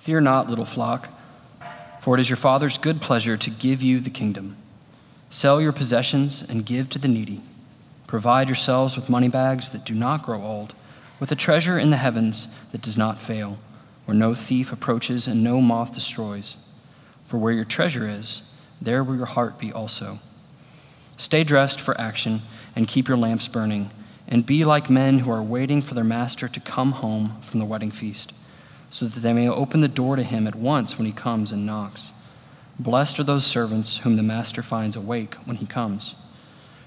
Fear not, little flock, for it is your Father's good pleasure to give you the kingdom. Sell your possessions and give to the needy. Provide yourselves with money bags that do not grow old, with a treasure in the heavens that does not fail, where no thief approaches and no moth destroys. For where your treasure is, there will your heart be also. Stay dressed for action and keep your lamps burning, and be like men who are waiting for their master to come home from the wedding feast so that they may open the door to him at once when he comes and knocks. Blessed are those servants whom the master finds awake when he comes.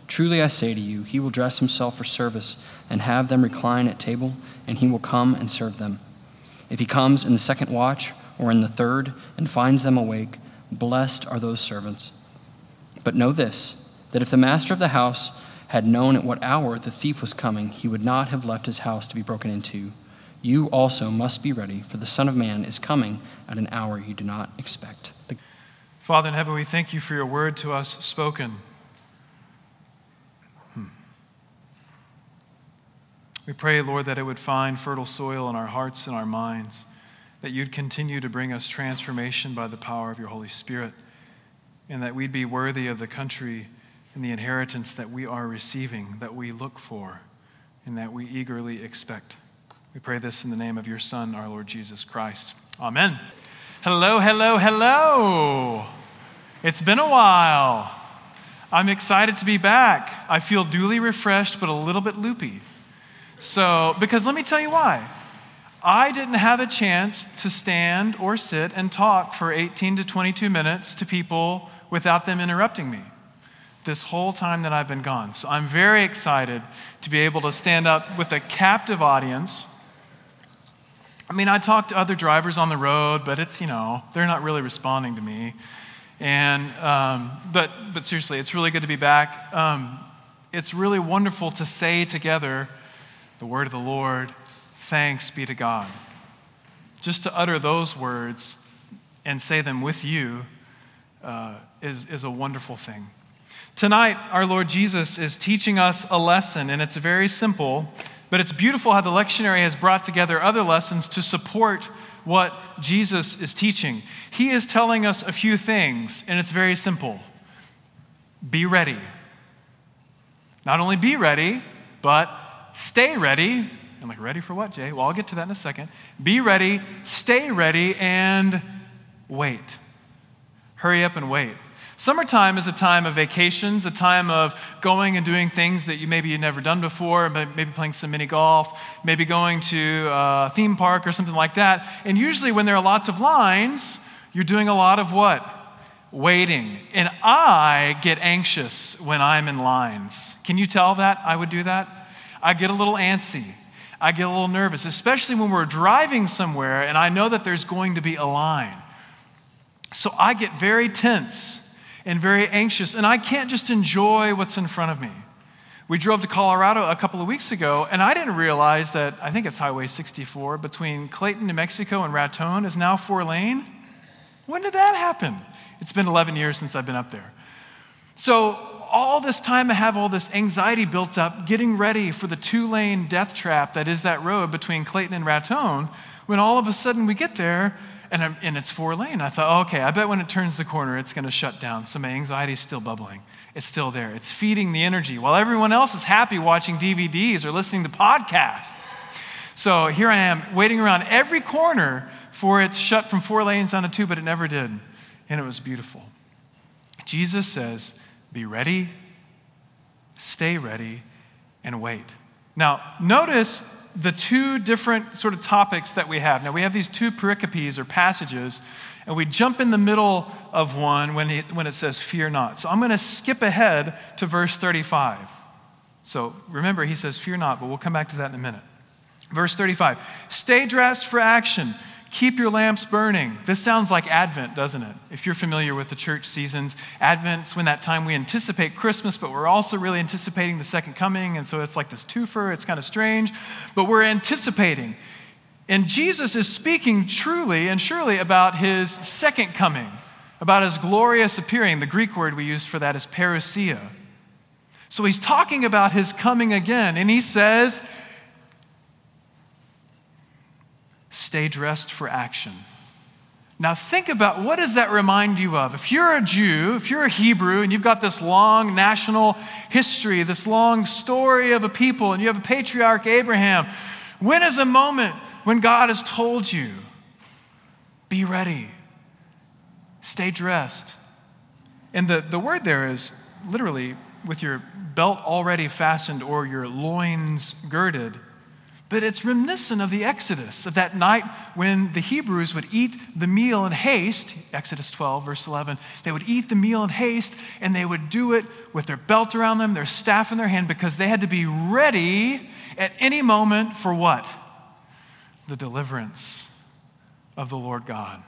Truly I say to you, he will dress himself for service and have them recline at table, and he will come and serve them. If he comes in the second watch or in the third and finds them awake, blessed are those servants. But know this that if the master of the house had known at what hour the thief was coming, he would not have left his house to be broken into you also must be ready, for the Son of Man is coming at an hour you do not expect. Father in heaven, we thank you for your word to us spoken. Hmm. We pray, Lord, that it would find fertile soil in our hearts and our minds, that you'd continue to bring us transformation by the power of your Holy Spirit, and that we'd be worthy of the country and the inheritance that we are receiving, that we look for, and that we eagerly expect. We pray this in the name of your Son, our Lord Jesus Christ. Amen. Hello, hello, hello. It's been a while. I'm excited to be back. I feel duly refreshed, but a little bit loopy. So, because let me tell you why. I didn't have a chance to stand or sit and talk for 18 to 22 minutes to people without them interrupting me this whole time that I've been gone. So I'm very excited to be able to stand up with a captive audience I mean, I talk to other drivers on the road, but it's, you know, they're not really responding to me. And, um, but, but seriously, it's really good to be back. Um, it's really wonderful to say together the word of the Lord, thanks be to God. Just to utter those words and say them with you uh, is, is a wonderful thing. Tonight, our Lord Jesus is teaching us a lesson, and it's very simple. But it's beautiful how the lectionary has brought together other lessons to support what Jesus is teaching. He is telling us a few things, and it's very simple be ready. Not only be ready, but stay ready. I'm like, ready for what, Jay? Well, I'll get to that in a second. Be ready, stay ready, and wait. Hurry up and wait. Summertime is a time of vacations, a time of going and doing things that you maybe you've never done before, maybe playing some mini golf, maybe going to a theme park or something like that. And usually, when there are lots of lines, you're doing a lot of what? Waiting. And I get anxious when I'm in lines. Can you tell that I would do that? I get a little antsy. I get a little nervous, especially when we're driving somewhere and I know that there's going to be a line. So I get very tense and very anxious, and I can't just enjoy what's in front of me. We drove to Colorado a couple of weeks ago, and I didn't realize that I think it's Highway 64 between Clayton, New Mexico, and Raton is now four lane. When did that happen? It's been 11 years since I've been up there. So, all this time I have all this anxiety built up, getting ready for the two lane death trap that is that road between Clayton and Raton, when all of a sudden we get there and, I'm, and it's four lane. I thought, okay, I bet when it turns the corner, it's going to shut down. So my anxiety is still bubbling. It's still there. It's feeding the energy while everyone else is happy watching DVDs or listening to podcasts. So here I am waiting around every corner for it to shut from four lanes down to two, but it never did. And it was beautiful. Jesus says, be ready, stay ready, and wait. Now, notice the two different sort of topics that we have. Now, we have these two pericopes or passages, and we jump in the middle of one when, when it says, Fear not. So I'm going to skip ahead to verse 35. So remember, he says, Fear not, but we'll come back to that in a minute. Verse 35 Stay dressed for action. Keep your lamps burning. This sounds like Advent, doesn't it? If you're familiar with the church seasons, Advent's when that time we anticipate Christmas, but we're also really anticipating the second coming. And so it's like this twofer. It's kind of strange, but we're anticipating. And Jesus is speaking truly and surely about his second coming, about his glorious appearing. The Greek word we use for that is parousia. So he's talking about his coming again, and he says, Stay dressed for action. Now, think about what does that remind you of? If you're a Jew, if you're a Hebrew, and you've got this long national history, this long story of a people, and you have a patriarch, Abraham, when is a moment when God has told you, be ready, stay dressed? And the, the word there is literally with your belt already fastened or your loins girded but it's reminiscent of the Exodus, of that night when the Hebrews would eat the meal in haste. Exodus 12, verse 11. They would eat the meal in haste, and they would do it with their belt around them, their staff in their hand, because they had to be ready at any moment for what? The deliverance of the Lord God.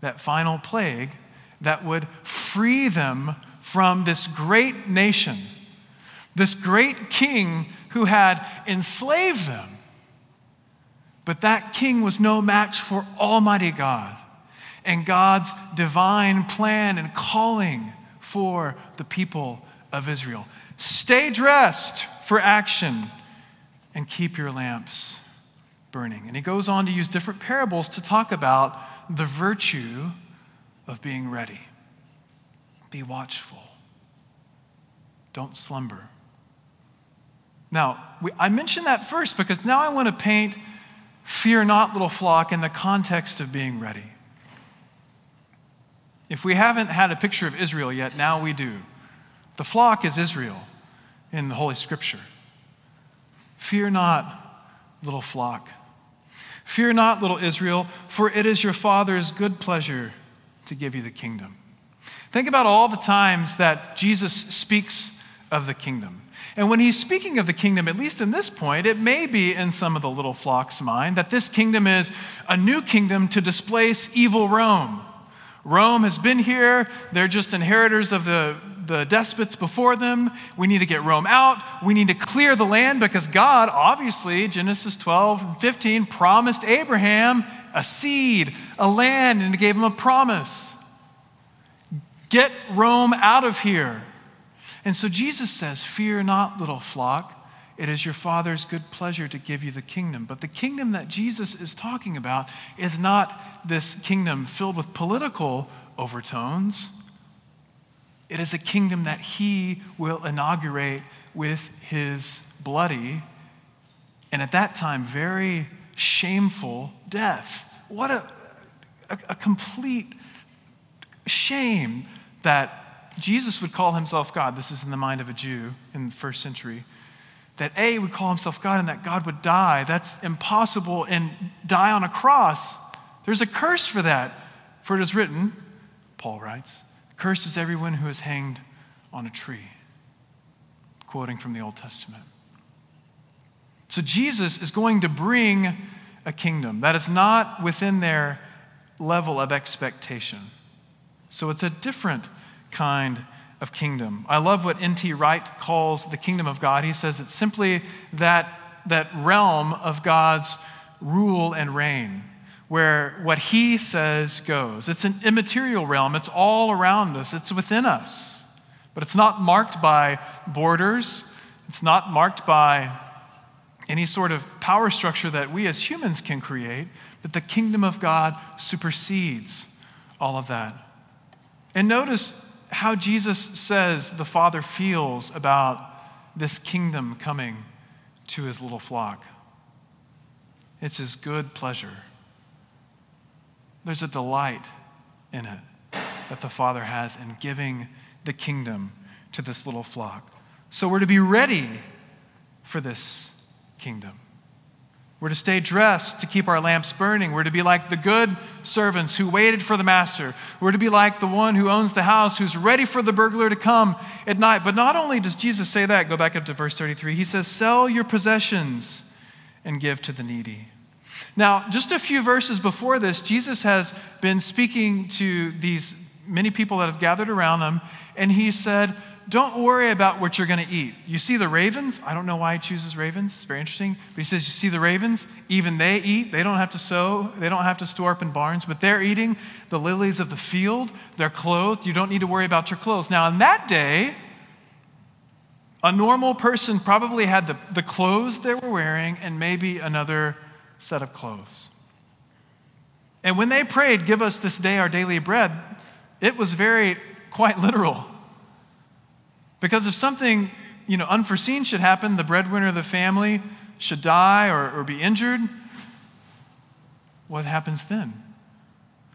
That final plague that would free them from this great nation, this great king who had enslaved them. But that king was no match for Almighty God and God's divine plan and calling for the people of Israel. Stay dressed for action and keep your lamps burning. And he goes on to use different parables to talk about the virtue of being ready. Be watchful, don't slumber. Now, we, I mentioned that first because now I want to paint fear not, little flock, in the context of being ready. If we haven't had a picture of Israel yet, now we do. The flock is Israel in the Holy Scripture. Fear not, little flock. Fear not, little Israel, for it is your Father's good pleasure to give you the kingdom. Think about all the times that Jesus speaks of the kingdom. And when he's speaking of the kingdom, at least in this point, it may be in some of the little flock's mind that this kingdom is a new kingdom to displace evil Rome. Rome has been here, they're just inheritors of the, the despots before them. We need to get Rome out. We need to clear the land because God, obviously, Genesis 12 and 15, promised Abraham a seed, a land, and gave him a promise. Get Rome out of here. And so Jesus says, Fear not, little flock. It is your Father's good pleasure to give you the kingdom. But the kingdom that Jesus is talking about is not this kingdom filled with political overtones. It is a kingdom that he will inaugurate with his bloody and at that time very shameful death. What a, a, a complete shame that Jesus would call himself God. This is in the mind of a Jew in the first century. That A would call himself God and that God would die. That's impossible and die on a cross. There's a curse for that. For it is written, Paul writes, Cursed is everyone who is hanged on a tree. Quoting from the Old Testament. So Jesus is going to bring a kingdom that is not within their level of expectation. So it's a different kind of kingdom. I love what N.T. Wright calls the kingdom of God. He says it's simply that, that realm of God's rule and reign, where what he says goes. It's an immaterial realm, it's all around us, it's within us. But it's not marked by borders, it's not marked by any sort of power structure that we as humans can create, but the kingdom of God supersedes all of that. And notice how Jesus says the Father feels about this kingdom coming to his little flock. It's his good pleasure. There's a delight in it that the Father has in giving the kingdom to this little flock. So we're to be ready for this kingdom. We're to stay dressed to keep our lamps burning. We're to be like the good servants who waited for the master. We're to be like the one who owns the house who's ready for the burglar to come at night. But not only does Jesus say that, go back up to verse 33, he says, Sell your possessions and give to the needy. Now, just a few verses before this, Jesus has been speaking to these many people that have gathered around him, and he said, don't worry about what you're going to eat. You see the ravens? I don't know why he chooses ravens. It's very interesting. But he says, You see the ravens? Even they eat. They don't have to sow, they don't have to store up in barns, but they're eating the lilies of the field. They're clothed. You don't need to worry about your clothes. Now, in that day, a normal person probably had the, the clothes they were wearing and maybe another set of clothes. And when they prayed, Give us this day our daily bread, it was very quite literal. Because if something you know, unforeseen should happen, the breadwinner of the family should die or, or be injured, what happens then?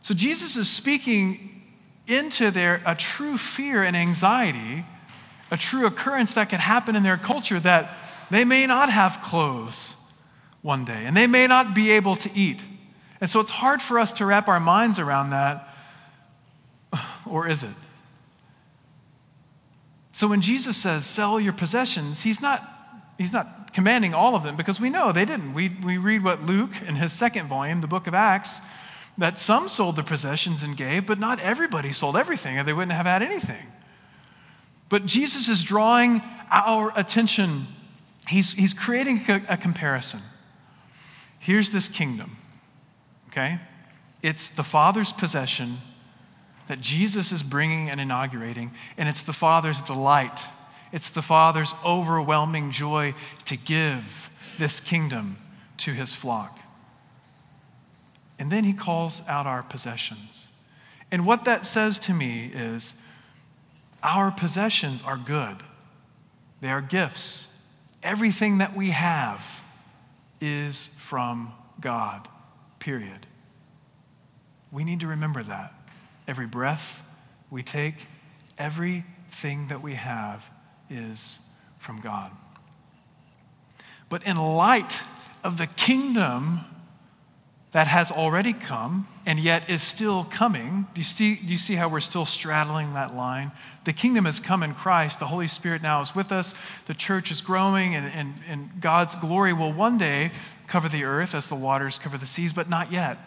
So Jesus is speaking into their a true fear and anxiety, a true occurrence that could happen in their culture that they may not have clothes one day and they may not be able to eat. And so it's hard for us to wrap our minds around that. Or is it? So when Jesus says, sell your possessions, he's not, he's not commanding all of them because we know they didn't. We, we read what Luke, in his second volume, the book of Acts, that some sold their possessions and gave, but not everybody sold everything or they wouldn't have had anything. But Jesus is drawing our attention. He's, he's creating a, a comparison. Here's this kingdom, okay? It's the Father's possession that Jesus is bringing and inaugurating, and it's the Father's delight. It's the Father's overwhelming joy to give this kingdom to his flock. And then he calls out our possessions. And what that says to me is our possessions are good, they are gifts. Everything that we have is from God, period. We need to remember that. Every breath we take, everything that we have is from God. But in light of the kingdom that has already come and yet is still coming, do you, see, do you see how we're still straddling that line? The kingdom has come in Christ. The Holy Spirit now is with us. The church is growing, and, and, and God's glory will one day cover the earth as the waters cover the seas, but not yet.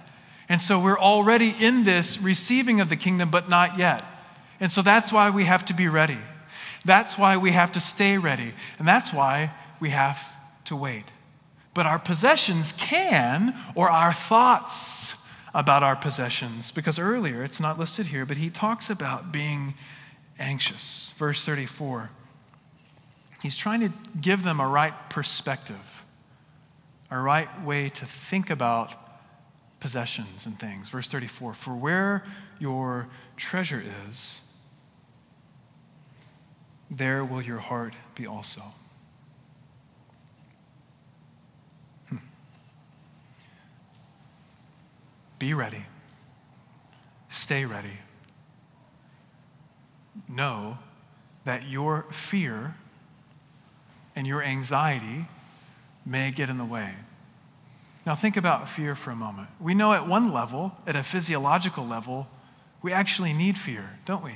And so we're already in this receiving of the kingdom, but not yet. And so that's why we have to be ready. That's why we have to stay ready. And that's why we have to wait. But our possessions can, or our thoughts about our possessions, because earlier, it's not listed here, but he talks about being anxious. Verse 34. He's trying to give them a right perspective, a right way to think about possessions and things. Verse 34 For where your treasure is, there will your heart be also. Hmm. Be ready. Stay ready. Know that your fear and your anxiety may get in the way. Now, think about fear for a moment. We know at one level, at a physiological level, we actually need fear, don't we?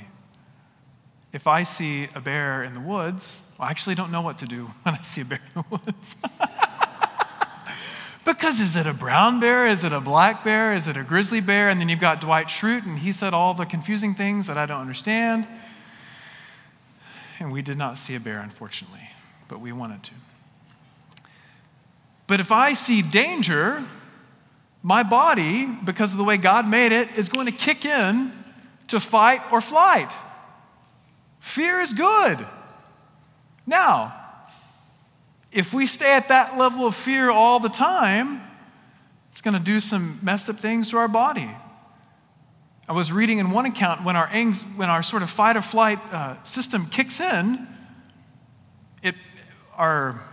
If I see a bear in the woods, well, I actually don't know what to do when I see a bear in the woods. because is it a brown bear? Is it a black bear? Is it a grizzly bear? And then you've got Dwight Schrute, and he said all the confusing things that I don't understand. And we did not see a bear, unfortunately, but we wanted to. But if I see danger, my body, because of the way God made it, is going to kick in to fight or flight. Fear is good. Now, if we stay at that level of fear all the time, it's going to do some messed up things to our body. I was reading in one account when our, when our sort of fight or flight uh, system kicks in, it, our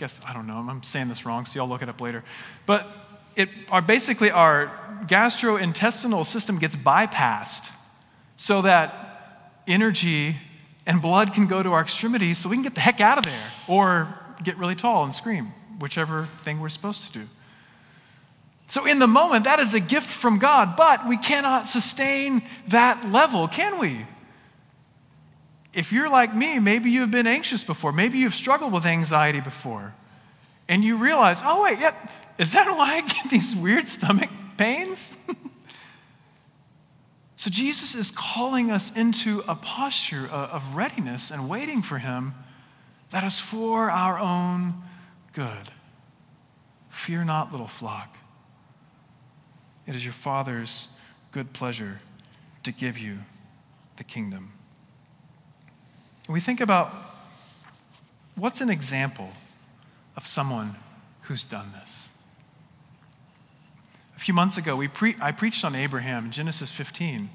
guess, I don't know, I'm saying this wrong, so y'all look it up later. But it are basically our gastrointestinal system gets bypassed so that energy and blood can go to our extremities so we can get the heck out of there or get really tall and scream, whichever thing we're supposed to do. So, in the moment, that is a gift from God, but we cannot sustain that level, can we? If you're like me, maybe you've been anxious before. Maybe you've struggled with anxiety before. And you realize, oh, wait, yeah, is that why I get these weird stomach pains? so Jesus is calling us into a posture of readiness and waiting for Him that is for our own good. Fear not, little flock. It is your Father's good pleasure to give you the kingdom. We think about what's an example of someone who's done this? A few months ago, we pre- I preached on Abraham, in Genesis 15.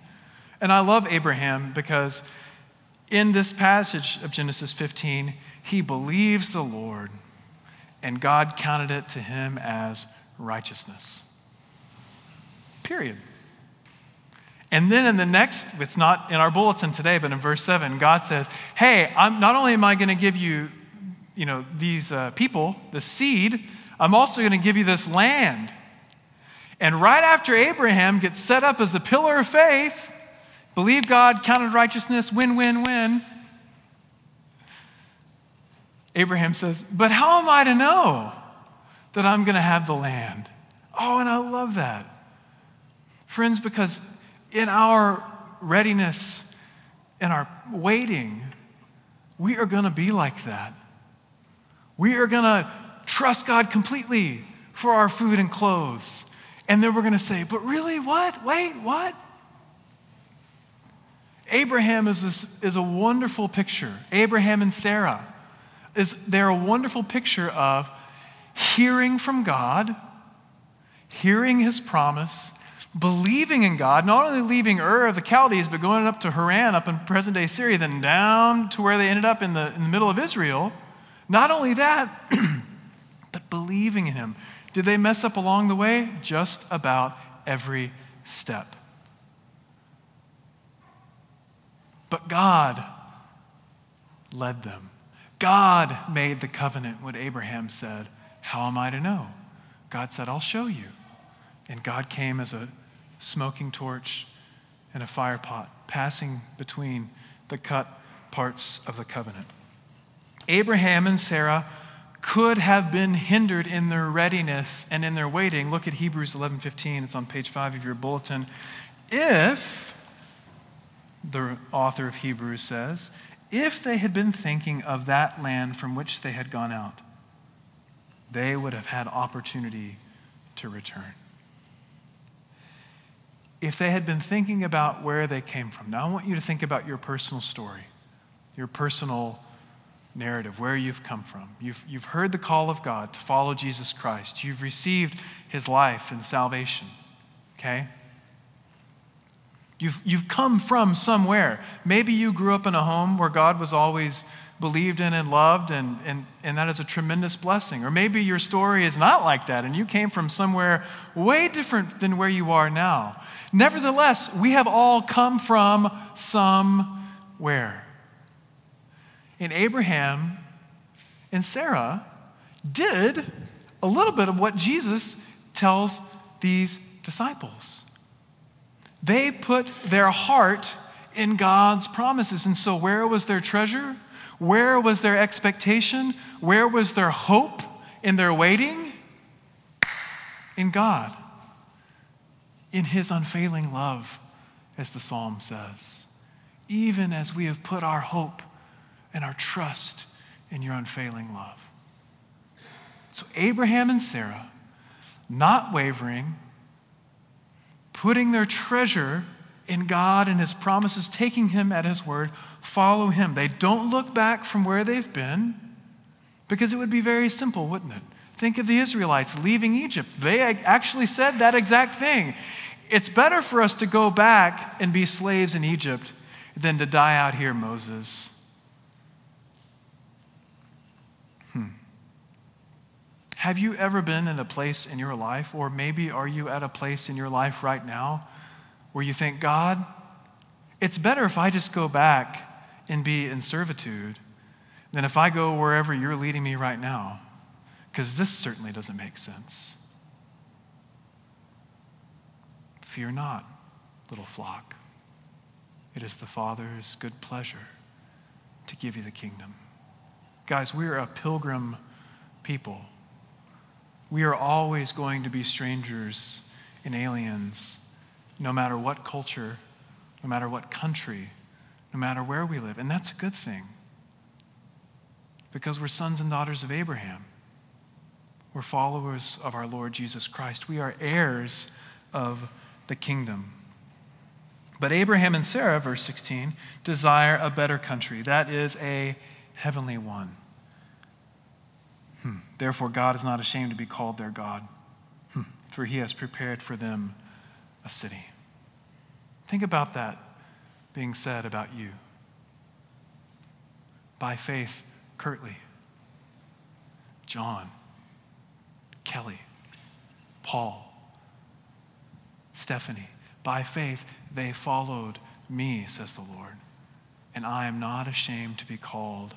And I love Abraham because in this passage of Genesis 15, he believes the Lord, and God counted it to him as righteousness. Period. And then in the next, it's not in our bulletin today, but in verse 7, God says, Hey, I'm, not only am I going to give you, you know, these uh, people, the seed, I'm also going to give you this land. And right after Abraham gets set up as the pillar of faith, believe God, counted righteousness, win, win, win. Abraham says, But how am I to know that I'm going to have the land? Oh, and I love that. Friends, because in our readiness, in our waiting, we are going to be like that. We are going to trust God completely for our food and clothes. And then we're going to say, but really, what? Wait, what? Abraham is, is a wonderful picture. Abraham and Sarah is they're a wonderful picture of hearing from God, hearing his promise, believing in God, not only leaving Ur of the Chaldees, but going up to Haran, up in present day Syria, then down to where they ended up in the, in the middle of Israel. Not only that, but believing in him. Did they mess up along the way? Just about every step. But God led them. God made the covenant what Abraham said, How am I to know? God said, I'll show you. And God came as a smoking torch and a fire pot, passing between the cut parts of the covenant. Abraham and Sarah could have been hindered in their readiness and in their waiting. Look at Hebrews 11:15. It's on page 5 of your bulletin. If the author of Hebrews says, if they had been thinking of that land from which they had gone out, they would have had opportunity to return. If they had been thinking about where they came from. Now I want you to think about your personal story, your personal narrative, where you've come from. You've, you've heard the call of God to follow Jesus Christ. You've received his life and salvation, okay? You've, you've come from somewhere. Maybe you grew up in a home where God was always believed in and loved, and, and, and that is a tremendous blessing. Or maybe your story is not like that, and you came from somewhere way different than where you are now. Nevertheless, we have all come from somewhere. And Abraham and Sarah did a little bit of what Jesus tells these disciples. They put their heart in God's promises. And so, where was their treasure? Where was their expectation? Where was their hope in their waiting? In God, in His unfailing love, as the psalm says. Even as we have put our hope and our trust in your unfailing love. So, Abraham and Sarah, not wavering, putting their treasure in God and His promises, taking Him at His word, follow Him. They don't look back from where they've been because it would be very simple, wouldn't it? Think of the Israelites leaving Egypt. They actually said that exact thing. It's better for us to go back and be slaves in Egypt than to die out here, Moses. Hmm. Have you ever been in a place in your life, or maybe are you at a place in your life right now where you think, God, it's better if I just go back and be in servitude than if I go wherever you're leading me right now? Because this certainly doesn't make sense. Fear not, little flock. It is the Father's good pleasure to give you the kingdom. Guys, we are a pilgrim people. We are always going to be strangers and aliens, no matter what culture, no matter what country, no matter where we live. And that's a good thing because we're sons and daughters of Abraham. We're followers of our Lord Jesus Christ. We are heirs of the kingdom. But Abraham and Sarah, verse 16, desire a better country. That is a heavenly one. Hmm. Therefore, God is not ashamed to be called their God. Hmm. for he has prepared for them a city. Think about that being said about you. By faith, Curtly, John, Kelly, Paul, Stephanie. By faith, they followed me, says the Lord, and I am not ashamed to be called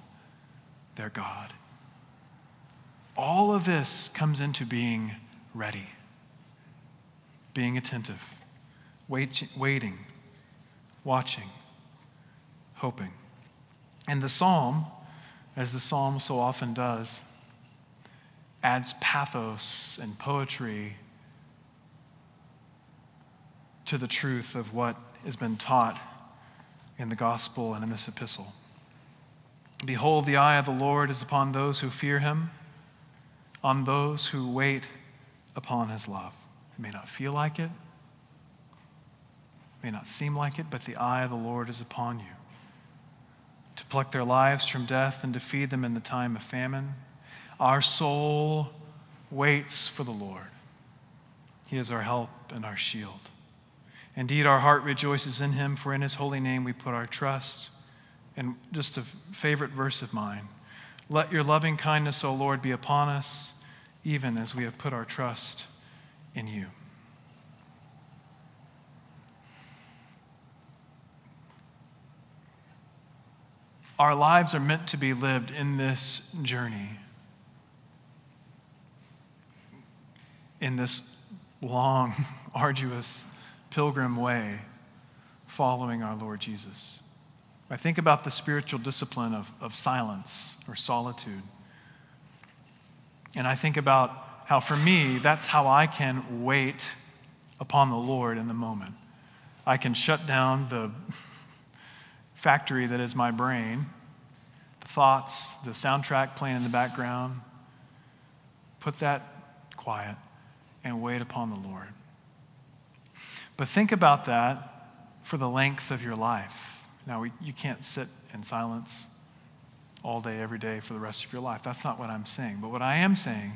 their God. All of this comes into being ready, being attentive, waiting, watching, hoping. And the psalm, as the psalm so often does, adds pathos and poetry to the truth of what has been taught in the gospel and in this epistle. Behold, the eye of the Lord is upon those who fear him, on those who wait upon his love. It may not feel like it, may not seem like it, but the eye of the Lord is upon you to pluck their lives from death and to feed them in the time of famine. Our soul waits for the Lord. He is our help and our shield. Indeed, our heart rejoices in him, for in his holy name we put our trust. And just a favorite verse of mine let your loving kindness, O Lord, be upon us, even as we have put our trust in you. Our lives are meant to be lived in this journey, in this long, arduous pilgrim way, following our Lord Jesus. I think about the spiritual discipline of, of silence or solitude. And I think about how, for me, that's how I can wait upon the Lord in the moment. I can shut down the factory that is my brain, the thoughts, the soundtrack playing in the background, put that quiet and wait upon the Lord. But think about that for the length of your life. Now, we, you can't sit in silence all day, every day for the rest of your life. That's not what I'm saying. But what I am saying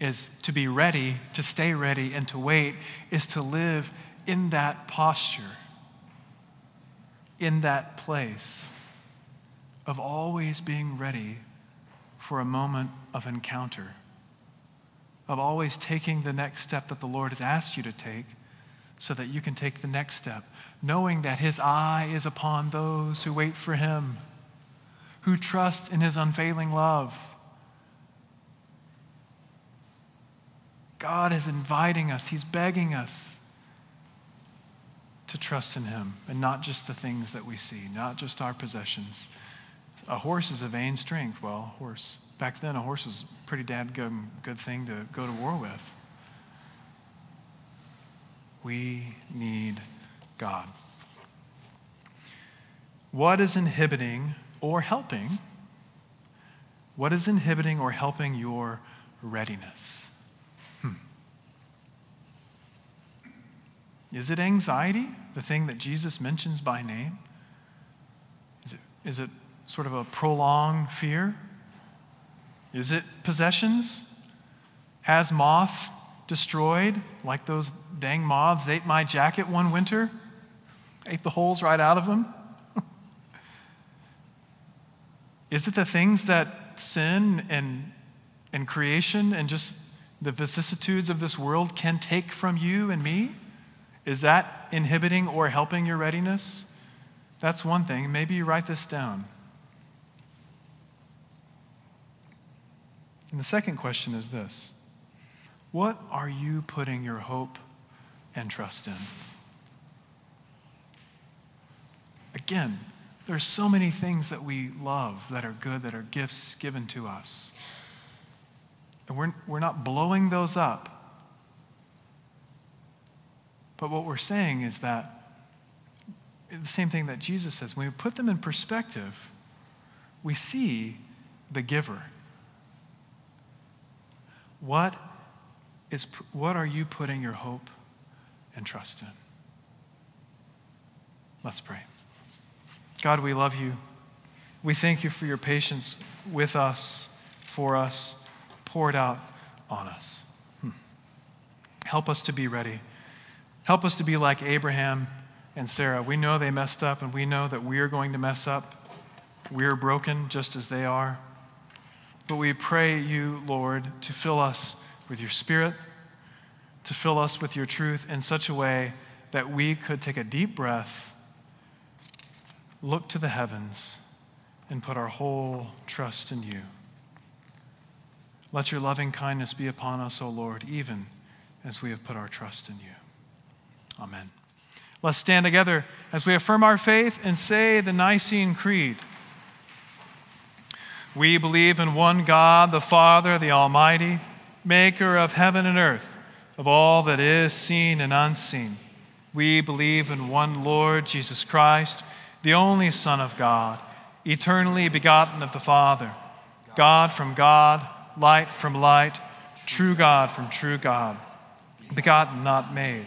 is to be ready, to stay ready, and to wait is to live in that posture in that place of always being ready for a moment of encounter, of always taking the next step that the Lord has asked you to take so that you can take the next step, knowing that His eye is upon those who wait for Him, who trust in His unfailing love. God is inviting us, He's begging us to trust in Him and not just the things that we see, not just our possessions. A horse is a vain strength. Well, a horse. Back then, a horse was a pretty dad good, thing to go to war with. We need God. What is inhibiting or helping? What is inhibiting or helping your readiness? Hmm. Is it anxiety, the thing that Jesus mentions by name? Is it, is it sort of a prolonged fear? Is it possessions? Has moth destroyed, like those dang moths ate my jacket one winter? Ate the holes right out of them? Is it the things that sin and, and creation and just the vicissitudes of this world can take from you and me? Is that inhibiting or helping your readiness? That's one thing. Maybe you write this down. And the second question is this What are you putting your hope and trust in? Again, there are so many things that we love that are good, that are gifts given to us. And we're, we're not blowing those up but what we're saying is that the same thing that Jesus says, when we put them in perspective, we see the giver. What, is, what are you putting your hope and trust in? Let's pray. God, we love you. We thank you for your patience with us, for us, poured out on us. Hmm. Help us to be ready. Help us to be like Abraham and Sarah. We know they messed up, and we know that we are going to mess up. We are broken just as they are. But we pray you, Lord, to fill us with your spirit, to fill us with your truth in such a way that we could take a deep breath, look to the heavens, and put our whole trust in you. Let your loving kindness be upon us, O Lord, even as we have put our trust in you. Amen. Let's stand together as we affirm our faith and say the Nicene Creed. We believe in one God, the Father, the Almighty, maker of heaven and earth, of all that is seen and unseen. We believe in one Lord, Jesus Christ, the only Son of God, eternally begotten of the Father, God from God, light from light, true God from true God, begotten, not made,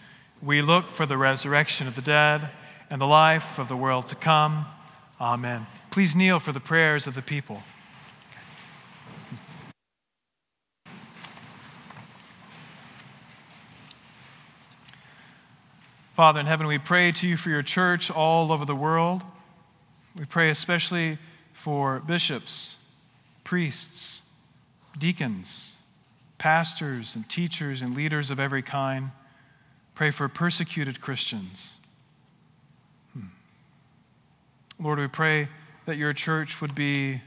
We look for the resurrection of the dead and the life of the world to come. Amen. Please kneel for the prayers of the people. Father in heaven, we pray to you for your church all over the world. We pray especially for bishops, priests, deacons, pastors, and teachers and leaders of every kind. Pray for persecuted Christians. Hmm. Lord, we pray that your church would be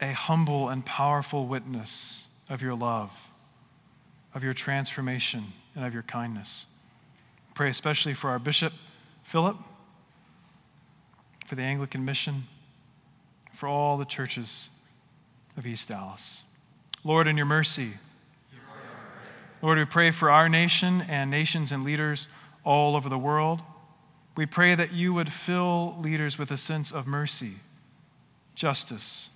a humble and powerful witness of your love, of your transformation, and of your kindness. Pray especially for our Bishop Philip, for the Anglican Mission, for all the churches of East Dallas. Lord, in your mercy, Lord, we pray for our nation and nations and leaders all over the world. We pray that you would fill leaders with a sense of mercy, justice,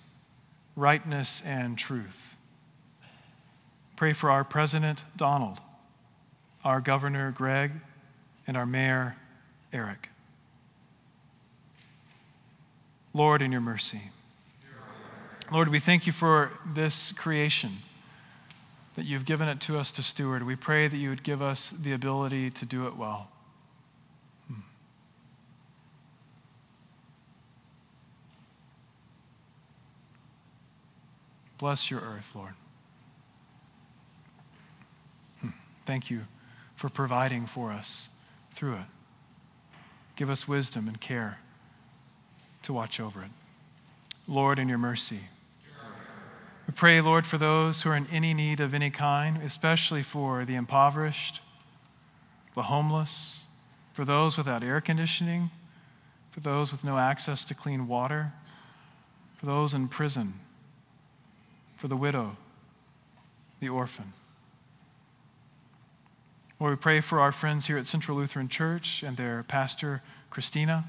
rightness, and truth. Pray for our President, Donald, our Governor, Greg, and our mayor, Eric. Lord, in your mercy. Lord, we thank you for this creation, that you've given it to us to steward. We pray that you would give us the ability to do it well. Hmm. Bless your earth, Lord. Hmm. Thank you for providing for us through it. Give us wisdom and care to watch over it. Lord, in your mercy. We pray, Lord, for those who are in any need of any kind, especially for the impoverished, the homeless, for those without air conditioning, for those with no access to clean water, for those in prison, for the widow, the orphan. Lord, we pray for our friends here at Central Lutheran Church and their pastor, Christina,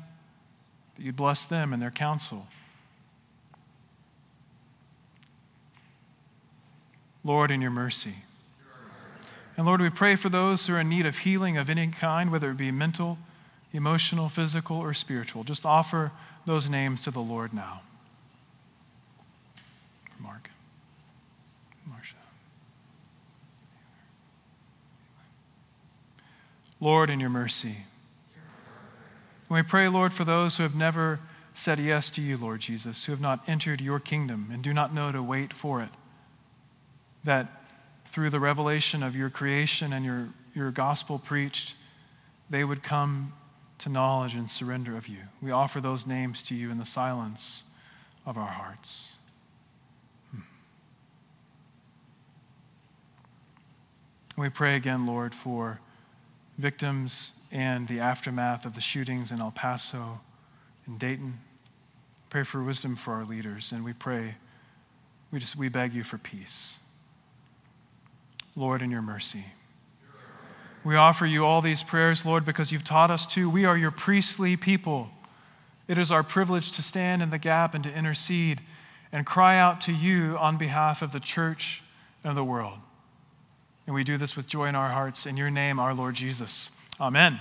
that you bless them and their counsel. Lord, in your mercy. And Lord, we pray for those who are in need of healing of any kind, whether it be mental, emotional, physical, or spiritual. Just offer those names to the Lord now. Mark. Marcia. Lord, in your mercy. And we pray, Lord, for those who have never said yes to you, Lord Jesus, who have not entered your kingdom and do not know to wait for it, that through the revelation of your creation and your your gospel preached, they would come to knowledge and surrender of you. We offer those names to you in the silence of our hearts. Hmm. We pray again, Lord, for victims and the aftermath of the shootings in El Paso and Dayton. Pray for wisdom for our leaders, and we pray, we just we beg you for peace. Lord, in your mercy. We offer you all these prayers, Lord, because you've taught us to. We are your priestly people. It is our privilege to stand in the gap and to intercede and cry out to you on behalf of the church and the world. And we do this with joy in our hearts. In your name, our Lord Jesus. Amen.